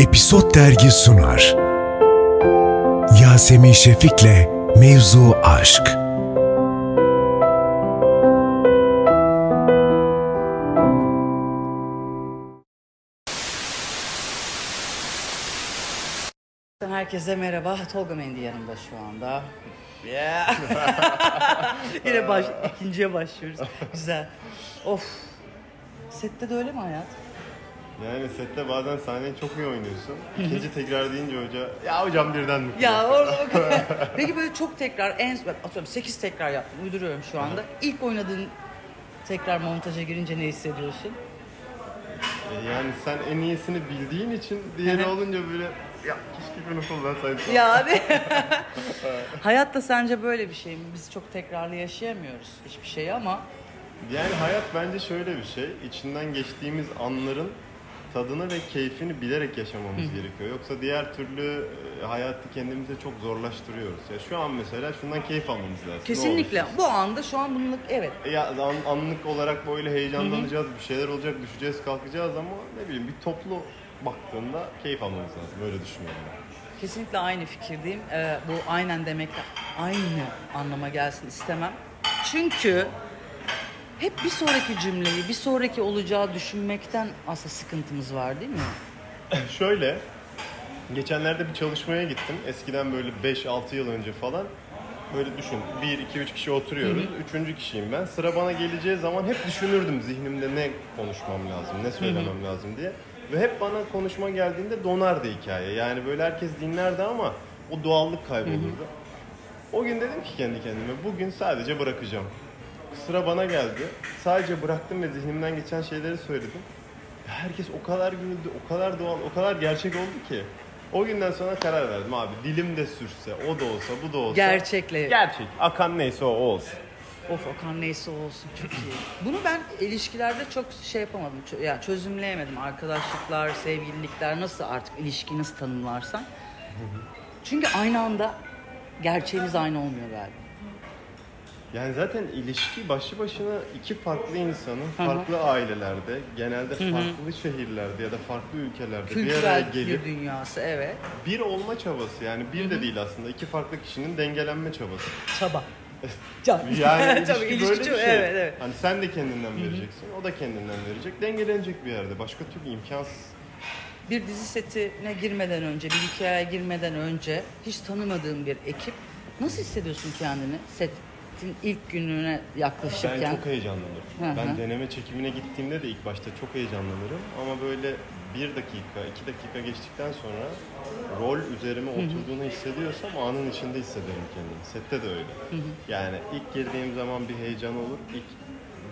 Episod Dergi sunar. Yasemin Şefik'le Mevzu Aşk. Herkese merhaba. Tolga Mendi yanımda şu anda. Yeah. Yine baş, ikinciye başlıyoruz. Güzel. Of. Sette de öyle mi hayat? Yani sette bazen sahneyi çok iyi oynuyorsun. İkinci tekrar deyince hoca, ya hocam birden mi? Ya orada. Peki böyle çok tekrar, en atıyorum 8 tekrar yaptım. Uyduruyorum şu anda. İlk oynadığın tekrar montaja girince ne hissediyorsun? E, Yani sen en iyisini bildiğin için diğeri olunca böyle ya keşke bunu kullansaydım. Ya hadi. Hayatta sence böyle bir şey mi? Biz çok tekrarlı yaşayamıyoruz hiçbir şeyi ama Yani hayat bence şöyle bir şey. İçinden geçtiğimiz anların tadını ve keyfini bilerek yaşamamız gerekiyor. Yoksa diğer türlü e, hayatı kendimize çok zorlaştırıyoruz. Ya şu an mesela şundan keyif almamız lazım. Kesinlikle bu anda şu an bunluk evet. Ya an- anlık olarak böyle heyecanlanacağız, bir şeyler olacak, düşeceğiz, kalkacağız ama ne bileyim bir toplu baktığında keyif almamız lazım. Böyle düşünüyorum ben. Kesinlikle aynı fikirdeyim. Ee, bu aynen demek aynı anlama gelsin istemem. Çünkü hep bir sonraki cümleyi, bir sonraki olacağı düşünmekten aslında sıkıntımız var değil mi? Şöyle, geçenlerde bir çalışmaya gittim. Eskiden böyle 5-6 yıl önce falan. Böyle düşün, 1, 2, 3 kişi oturuyoruz. Üçüncü kişiyim ben. Sıra bana geleceği zaman hep düşünürdüm zihnimde ne konuşmam lazım, ne söylemem lazım diye. Ve hep bana konuşma geldiğinde donardı hikaye. Yani böyle herkes dinlerdi ama o doğallık kaybolurdu. O gün dedim ki kendi kendime, bugün sadece bırakacağım. Sıra bana geldi. Sadece bıraktım ve zihnimden geçen şeyleri söyledim. Herkes o kadar güldü, o kadar doğal, o kadar gerçek oldu ki. O günden sonra karar verdim abi. Dilim de sürse, o da olsa, bu da olsa. Gerçekle. Gerçek. Akan neyse o, o olsun. Of Okan neyse olsun çok iyi. Bunu ben ilişkilerde çok şey yapamadım. Çö- ya çözümleyemedim. Arkadaşlıklar, sevgililikler nasıl artık ilişkiyi nasıl tanımlarsan. Çünkü aynı anda gerçeğimiz aynı olmuyor galiba. Yani zaten ilişki başlı başına iki farklı insanın hı. farklı ailelerde, genelde farklı şehirlerde ya da farklı ülkelerde bir araya Kültürel bir gelip dünyası evet. bir olma çabası. Yani bir de değil aslında. iki farklı kişinin dengelenme çabası. Çaba. Can. Yani Tabii, ilişki böyle bir çok- şey. Evet evet. Hani sen de kendinden vereceksin, o da kendinden verecek. Dengelenecek bir yerde. Başka türlü imkansız. Bir dizi setine girmeden önce, bir hikayeye girmeden önce hiç tanımadığın bir ekip nasıl hissediyorsun kendini setin ilk gününe yaklaşırken? Ben çok heyecanlanırım. Hı hı. Ben deneme çekimine gittiğimde de ilk başta çok heyecanlanırım. Ama böyle bir dakika, iki dakika geçtikten sonra rol üzerime oturduğunu hissediyorsam anın içinde hissederim kendimi. Sette de öyle. Yani ilk girdiğim zaman bir heyecan olur. İlk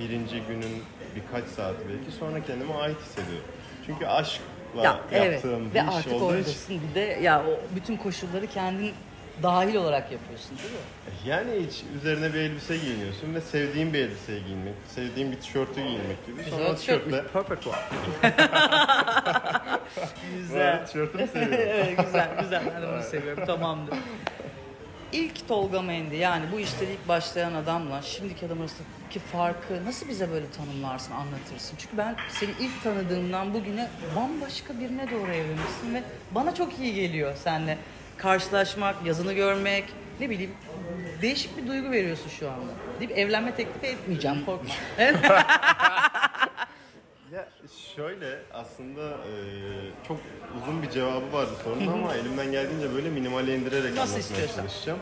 birinci günün birkaç saati belki sonra kendime ait hissediyorum. Çünkü aşkla ya, evet. yaptığım Ve bir iş artık olduğu için. oradasın bir de ya o bütün koşulları kendin dahil olarak yapıyorsun değil mi? Yani hiç üzerine bir elbise giyiniyorsun ve sevdiğin bir elbiseyi giyinmek, sevdiğin bir tişörtü giyinmek gibi. Sonra Güzel tişörtle Perfect one. Güzel. arada tişörtümü seviyorum. evet güzel güzel. Ben bunu seviyorum. Tamamdır. İlk Tolga Mendi yani bu işte ilk başlayan adamla şimdiki adam arasındaki farkı nasıl bize böyle tanımlarsın, anlatırsın? Çünkü ben seni ilk tanıdığımdan bugüne bambaşka birine doğru evrilmişsin ve bana çok iyi geliyor seninle karşılaşmak, yazını görmek, ne bileyim değişik bir duygu veriyorsun şu anda. Deyip evlenme teklifi etmeyeceğim korkma. Ya şöyle aslında e, çok uzun bir cevabı vardı sorunun ama elimden geldiğince böyle minimale indirerek Nasıl anlatmaya istiyorsan. çalışacağım.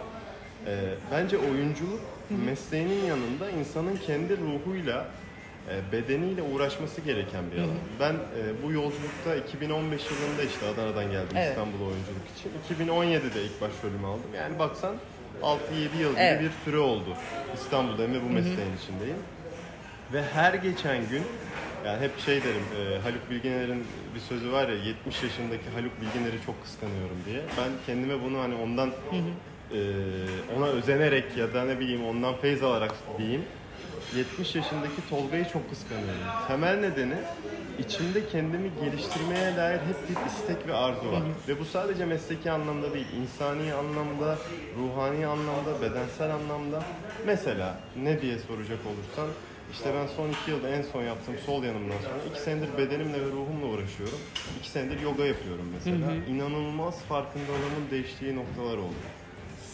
E, bence oyunculuk mesleğinin yanında insanın kendi ruhuyla bedeniyle uğraşması gereken bir alan. Ben e, bu yolculukta 2015 yılında işte Adana'dan geldim Evet. İstanbul'a oyunculuk için. 2017'de ilk başrolümü aldım. Yani baksan 6-7 yıl gibi Evet. bir süre oldu İstanbul'dayım ve bu mesleğin içindeyim. Ve her geçen gün yani hep şey derim e, Haluk Bilginer'in bir sözü var ya 70 yaşındaki Haluk Bilginer'i çok kıskanıyorum diye. Ben kendime bunu hani ondan e, ona özenerek ya da ne bileyim ondan feyz alarak diyeyim. 70 yaşındaki Tolga'yı çok kıskanıyorum. Temel nedeni içimde kendimi geliştirmeye dair hep bir istek ve arzu var. Ve bu sadece mesleki anlamda değil, insani anlamda, ruhani anlamda, bedensel anlamda. Mesela ne diye soracak olursan İşte ben son iki yılda en son yaptığım sol yanımdan sonra iki senedir bedenimle ve ruhumla uğraşıyorum. İki senedir yoga yapıyorum mesela. İnanılmaz farkındalığımın değiştiği noktalar oldu.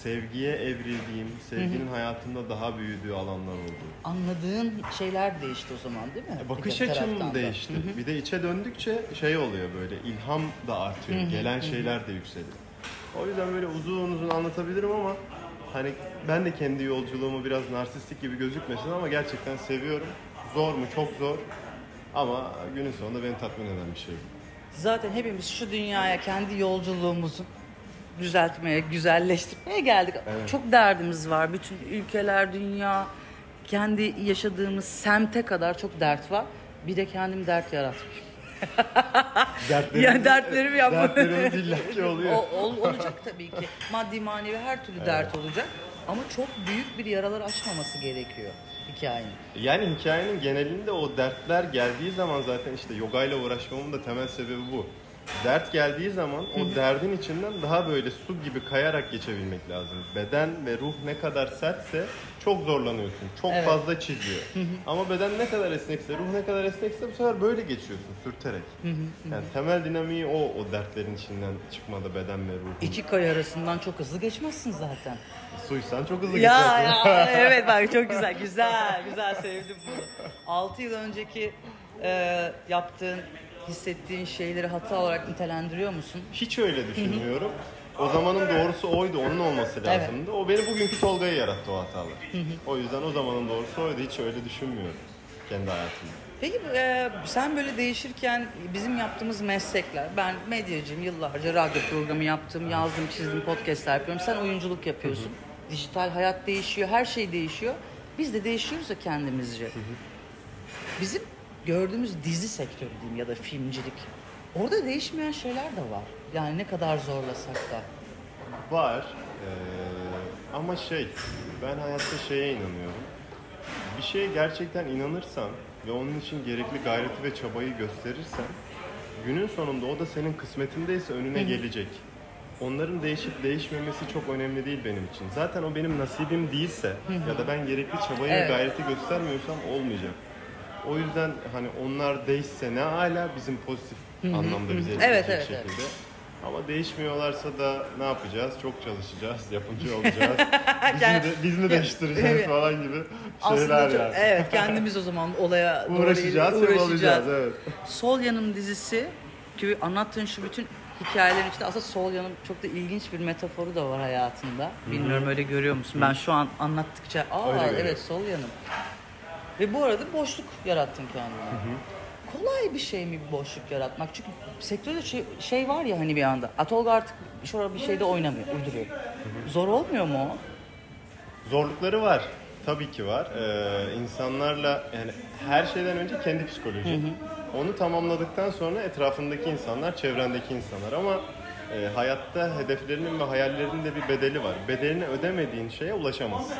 Sevgiye evrildiğim, sevginin hayatımda daha büyüdüğü alanlar oldu. Anladığın şeyler değişti o zaman değil mi? E, Bakış Bir açım da. değişti. Bir de içe döndükçe şey oluyor böyle ilham da artıyor. Gelen şeyler de yükseliyor. O yüzden böyle uzun uzun anlatabilirim ama hani ben de kendi yolculuğumu biraz narsistik gibi gözükmesin ama gerçekten seviyorum. Zor mu? Çok zor. Ama günün sonunda beni tatmin eden bir şey. Zaten hepimiz şu dünyaya kendi yolculuğumuzu düzeltmeye, güzelleştirmeye geldik. Evet. Çok derdimiz var. Bütün ülkeler, dünya, kendi yaşadığımız semte kadar çok dert var. Bir de kendim dert yaratmış. Dertlerimiz, Yani dertlerimi yapma. Dertlerimiz illaki oluyor. O, ol- olacak tabii ki. Maddi manevi her türlü dert olacak. Ama çok büyük bir yaralar açmaması gerekiyor hikayenin. Yani hikayenin genelinde o dertler geldiği zaman zaten işte yogayla uğraşmamın da temel sebebi bu. Dert geldiği zaman o derdin içinden daha böyle su gibi kayarak geçebilmek lazım. Beden ve ruh ne kadar sertse çok zorlanıyorsun. Çok Evet. fazla çiziyor. Ama beden ne kadar esnekse, ruh ne kadar esnekse bu sefer böyle geçiyorsun sürterek. Yani temel dinamiği o, o dertlerin içinden çıkmada beden ve ruhun. İki kaya arasından çok hızlı geçmezsin zaten. Suysan çok hızlı Ya, geçersin. ya evet bak çok güzel güzel güzel sevdim bunu. 6 yıl önceki e, yaptığın hissettiğin şeyleri hata olarak nitelendiriyor musun? Hiç öyle düşünmüyorum. O zamanın doğrusu oydu, onun olması lazımdı. O beni bugünkü Tolga'yı yarattı o hatalar. o yüzden o zamanın doğrusu oydu, hiç öyle düşünmüyorum kendi hayatımda. Peki e, sen böyle değişirken bizim yaptığımız meslekler, ben medyacıyım yıllarca radyo programı yaptım, yazdım, çizdim, podcastler yapıyorum. Sen oyunculuk yapıyorsun. Dijital hayat değişiyor, her şey değişiyor. Biz de değişiyoruz ya kendimizce. Bizim gördüğümüz dizi sektörü diyeyim ya da filmcilik. Orada değişmeyen şeyler de var. Yani ne kadar zorlasak da. Var ee, ama şey, ben hayatta şeye inanıyorum. Bir şeye gerçekten inanırsan ve onun için gerekli gayreti ve çabayı gösterirsen günün sonunda o da senin kısmetindeyse önüne gelecek. Onların değişip değişmemesi çok önemli değil benim için. Zaten o benim nasibim değilse ya da ben gerekli çabayı Evet. ve gayreti göstermiyorsam olmayacak. O yüzden hani onlar değişse ne hala bizim pozitif anlamda bize Evet, etkileyecek evet, evet. şekilde. Ama değişmiyorlarsa da ne yapacağız? Çok çalışacağız, yapımcı olacağız. biz, mi de, biz mi değiştireceğiz Evet. falan gibi şeyler çok- yani. evet kendimiz o zaman olaya doğru Uğraşacağız, uğraşacağız evet. Sol Yanım dizisi ki anlattığın şu bütün hikayelerin içinde aslında Sol Yanım çok da ilginç bir metaforu da var hayatında. Bilmiyorum öyle görüyor musun? Ben şu an anlattıkça aa Öyle görüyorum. evet Sol Yanım. Ve bu arada boşluk yarattın kendine. Kolay bir şey mi bir boşluk yaratmak? Çünkü sektörde şey, şey var ya hani bir anda. Atolga artık şurada bir şeyde oynamıyor, uyduruyor. Zor olmuyor mu o? Zorlukları var. Tabii ki var. Ee, insanlarla yani her şeyden önce kendi psikoloji. Onu tamamladıktan sonra etrafındaki insanlar, çevrendeki insanlar ama e, hayatta hedeflerinin ve hayallerinin de bir bedeli var. Bedelini ödemediğin şeye ulaşamazsın.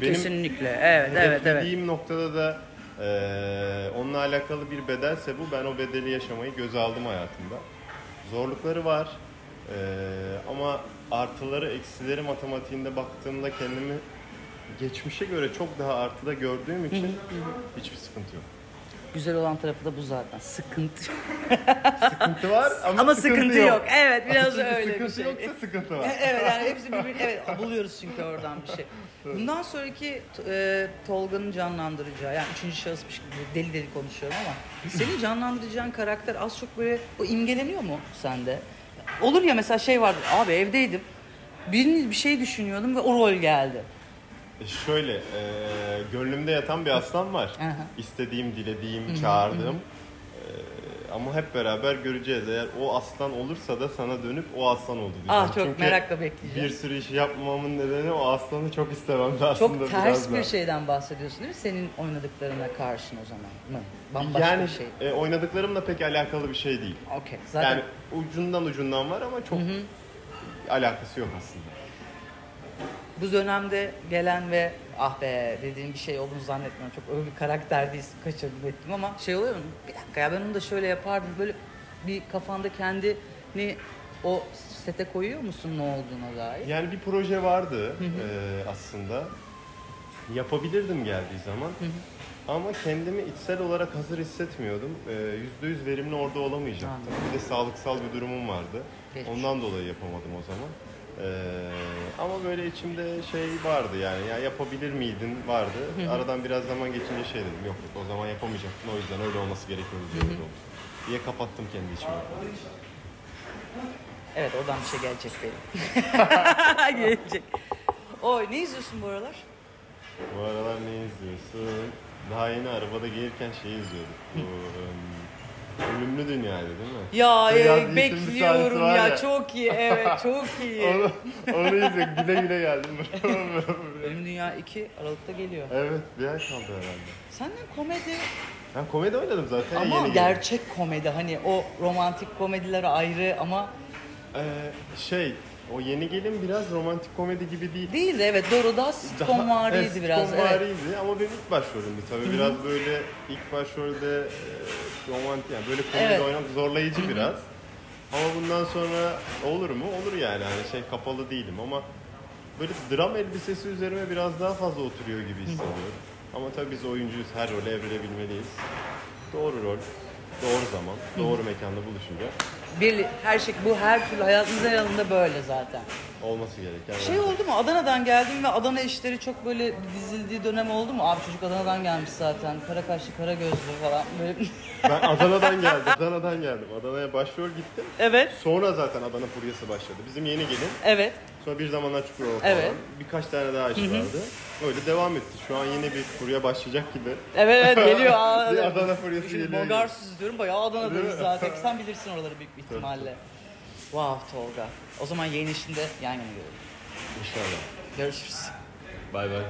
Kesinlikle. Evet, evet, evet. Noktada da e, onunla alakalı bir bedelse bu. Ben o bedeli yaşamayı göze aldım hayatımda. Zorlukları var. E, ama artıları, eksileri matematiğinde baktığımda kendimi geçmişe göre çok daha artıda gördüğüm için hiçbir sıkıntı yok. Güzel olan tarafı da bu zaten. Sıkıntı. Sıkıntı var ama, Ama sıkıntı, yok. Evet biraz Çünkü öyle bir sıkıntı şey. yoksa sıkıntı var. evet yani hepsi birbirini evet buluyoruz çünkü oradan bir şey. Bundan sonraki e, Tolga'nın canlandıracağı yani üçüncü şahısmış gibi deli deli konuşuyorum ama senin canlandıracağın karakter az çok böyle o imgeleniyor mu sende? Olur ya mesela şey vardı abi evdeydim birini bir şey düşünüyordum ve o rol geldi. E Şöyle, e, gönlümde yatan bir aslan var. Aha. İstediğim, dilediğim, çağırdığım. E, ama hep beraber göreceğiz. Eğer o aslan olursa da sana dönüp o aslan oldu diyeceğim. Ah çok Çünkü merakla bekleyeceğim. bir sürü iş yapmamın nedeni o aslanı çok istemem de aslında Çok ters biraz bir da. şeyden bahsediyorsun değil mi? Senin oynadıklarına karşın o zaman mı? Bambaşka Yani bir şey. e, oynadıklarımla pek alakalı bir şey değil. Okey. Zaten Yani ucundan ucundan var ama çok alakası yok aslında. Bu dönemde gelen ve ah be dediğim bir şey olduğunu zannetmiyorum. Çok öyle bir karakter kaçırdım ettim ama şey oluyor mu? Bir dakika ya ben onu da şöyle yapardım. Böyle bir kafanda kendini o sete koyuyor musun ne olduğuna dair? Yani bir proje vardı e, aslında. Yapabilirdim geldiği zaman. Ama kendimi içsel olarak hazır hissetmiyordum. Ee, Yüzde yüz verimli orada olamayacaktım. Anladım. Bir de sağlıksal bir durumum vardı. Geçmiş. Ondan dolayı yapamadım o zaman. Ee, ama böyle içimde şey vardı yani ya yapabilir miydin vardı. Aradan biraz zaman geçince şey dedim yok yok o zaman yapamayacaktın o yüzden öyle olması gerekiyordu diye öyle oldu. diye kapattım kendi içimi. Evet oradan bir şey gelecek benim. gelecek. Oy ne izliyorsun bu aralar? Bu aralar ne izliyorsun? Daha yeni arabada gelirken şey izliyorduk. Bu, ım, Ölümlü Dünya'ydı değil mi? Ya Beyaz e, bekliyorum ya. ya. çok iyi evet çok iyi. Onu, onu izledim. Güle güle geldim. Ölüm Dünya 2 Aralık'ta geliyor. evet bir ay kaldı herhalde. Senden komedi Ben komedi oynadım zaten. ama yeni gerçek komedi hani o romantik komediler ayrı ama. Ee, şey o yeni gelin biraz romantik komedi gibi değil. değil de evet doğru daha sitcom variydi evet, biraz. Evet. sitcomvariydi ama benim ilk başrolümdü tabii. Biraz böyle ilk başrolde e, romantik yani böyle komedi Evet. oynamak zorlayıcı biraz. Ama bundan sonra olur mu? Olur yani. Hani şey kapalı değilim ama böyle dram elbisesi üzerime biraz daha fazla oturuyor gibi hissediyorum. Ama tabii biz oyuncuyuz. Her role evrilebilmeliyiz. Doğru rol, doğru zaman, doğru mekanda buluşunca Bir, her şey bu her türlü hayatımızın her alanında böyle zaten. Olması gereken. Şey oldu mu Adana'dan geldim ve Adana işleri çok böyle dizildiği dönem oldu mu? Abi çocuk Adana'dan gelmiş zaten. Kara kaşlı, kara gözlü falan böyle. Ben Adana'dan geldim. Adana'dan geldim. Adana'ya başrol gittim. evet. Sonra zaten Adana furyası başladı. Bizim yeni gelin. Evet. Sonra bir zamanlar Çukurova falan. Evet. Birkaç tane daha iş vardı. Öyle devam etti. Şu an yine bir furya başlayacak gibi. Evet evet geliyor. Aa, Bir. Adana furyası Şimdi geliyor. Bulgarsız diyorum bayağı Adana'dayız zaten. Sen bilirsin oraları büyük bir ihtimalle. Wow Tolga. O zaman yayın işinde yan yana görelim. İnşallah. Görüşürüz. Bay bay.